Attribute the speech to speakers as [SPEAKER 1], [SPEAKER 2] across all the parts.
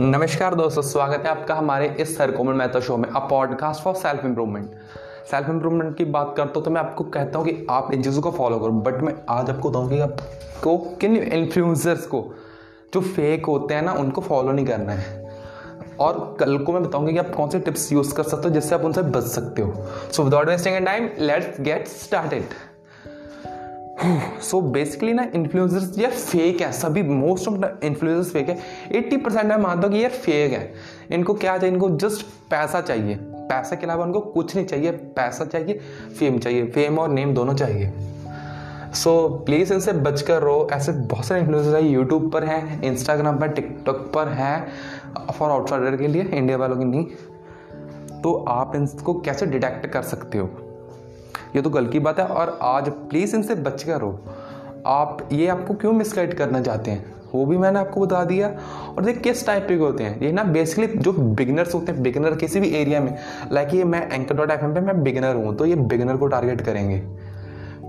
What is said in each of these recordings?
[SPEAKER 1] नमस्कार दोस्तों, स्वागत है आपका हमारे इस सर कोमल मेहता शो में, a podcast for self improvement self improvement की बात करता हूँ तो मैं आपको कहता हूँ कि आप इन चीज़ों को फॉलो करो बट मैं आज आपको बताऊँ कि आपको किन इन्फ्लुएंसर्स को, जो फेक होते हैं ना, उनको फॉलो नहीं करना है। और कल को मैं बताऊँगी कि आप कौन से टिप्स यूज़ कर सकते हो जिससे आप उनसे बच सकते हो। So without wasting time let's get started so basically ना इन्फ्लुएंसर्स यार फेक है सभी most of the influencers fake है। एट्टी परसेंट मैं मानता हूँ कि यार फेक है। इनको क्या चाहिए? इनको जस्ट पैसा चाहिए। पैसा के अलावा उनको कुछ नहीं चाहिए। पैसा चाहिए फेम चाहिए। फेम और नेम दोनों चाहिए। सो so, प्लीज़ इनसे बच कर रहो। ऐसे बहुत सारे इन्फ्लुएंसर्स हैं यूट्यूब पर हैं इंस्टाग्राम पर टिकटॉक पर हैं फॉर आउटसाइडर के लिए इंडिया वालों के नहीं। तो आप इनको कैसे डिटेक्ट कर सकते हो? ये तो गल की बात है। और आज प्लीज़ इनसे बच कर रहो। आप ये आपको क्यों मिसगाइड करना चाहते हैं? वो भी मैंने आपको बता दिया। और ये किस टाइप के होते हैं? ये ना बेसिकली जो बिगनर्स होते हैं बिगनर किसी भी एरिया में लाइक ये मैं एंकर डॉट एफ़ एम पे, मैं बिगनर हूँ तो ये बिगनर को टारगेट करेंगे।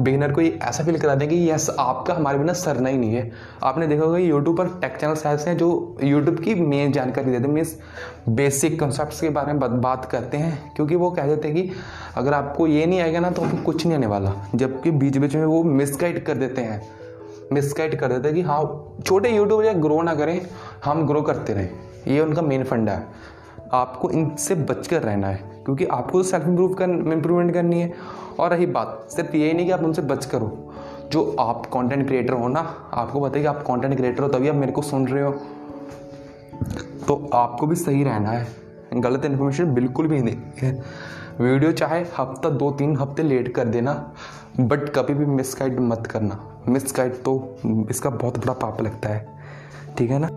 [SPEAKER 1] बिगिनर को ये ऐसा फील करा दें कि यस आपका हमारे बिना सरना ही नहीं है। आपने देखा होगा यूट्यूब पर टेक चैनल ऐसे हैं जो यूट्यूब की मेन जानकारी देते हैं मीन्स बेसिक कॉन्सेप्ट के बारे में बात करते हैं। क्योंकि वो कह देते हैं कि अगर आपको ये नहीं आएगा ना तो आपको कुछ नहीं आने वाला। जबकि बीच बीच में वो मिसगाइड कर देते हैं। मिसगाइड कर देते हैं कि हाँ छोटे यूट्यूब या ग्रो ना करें, हम ग्रो करते रहें। ये उनका मेन फंडा है। आपको इनसे बच कर रहना है, क्योंकि आपको तो सेल्फ इम्प्रूव कर इम्प्रूवमेंट करनी है। और रही बात, सिर्फ़ ये नहीं कि आप उनसे बच करो। जो आप कंटेंट क्रिएटर हो ना, आपको पता है कि आप कंटेंट क्रिएटर हो, तभी आप मेरे को सुन रहे हो। तो आपको भी सही रहना है। गलत इन्फॉर्मेशन बिल्कुल भी नहीं है। वीडियो चाहे हफ़्ता, दो, तीन हफ़्ते लेट कर देना बट कभी भी मिस गाइड मत करना। मिस गाइड तो इसका बहुत बड़ा पाप लगता है। ठीक है ना?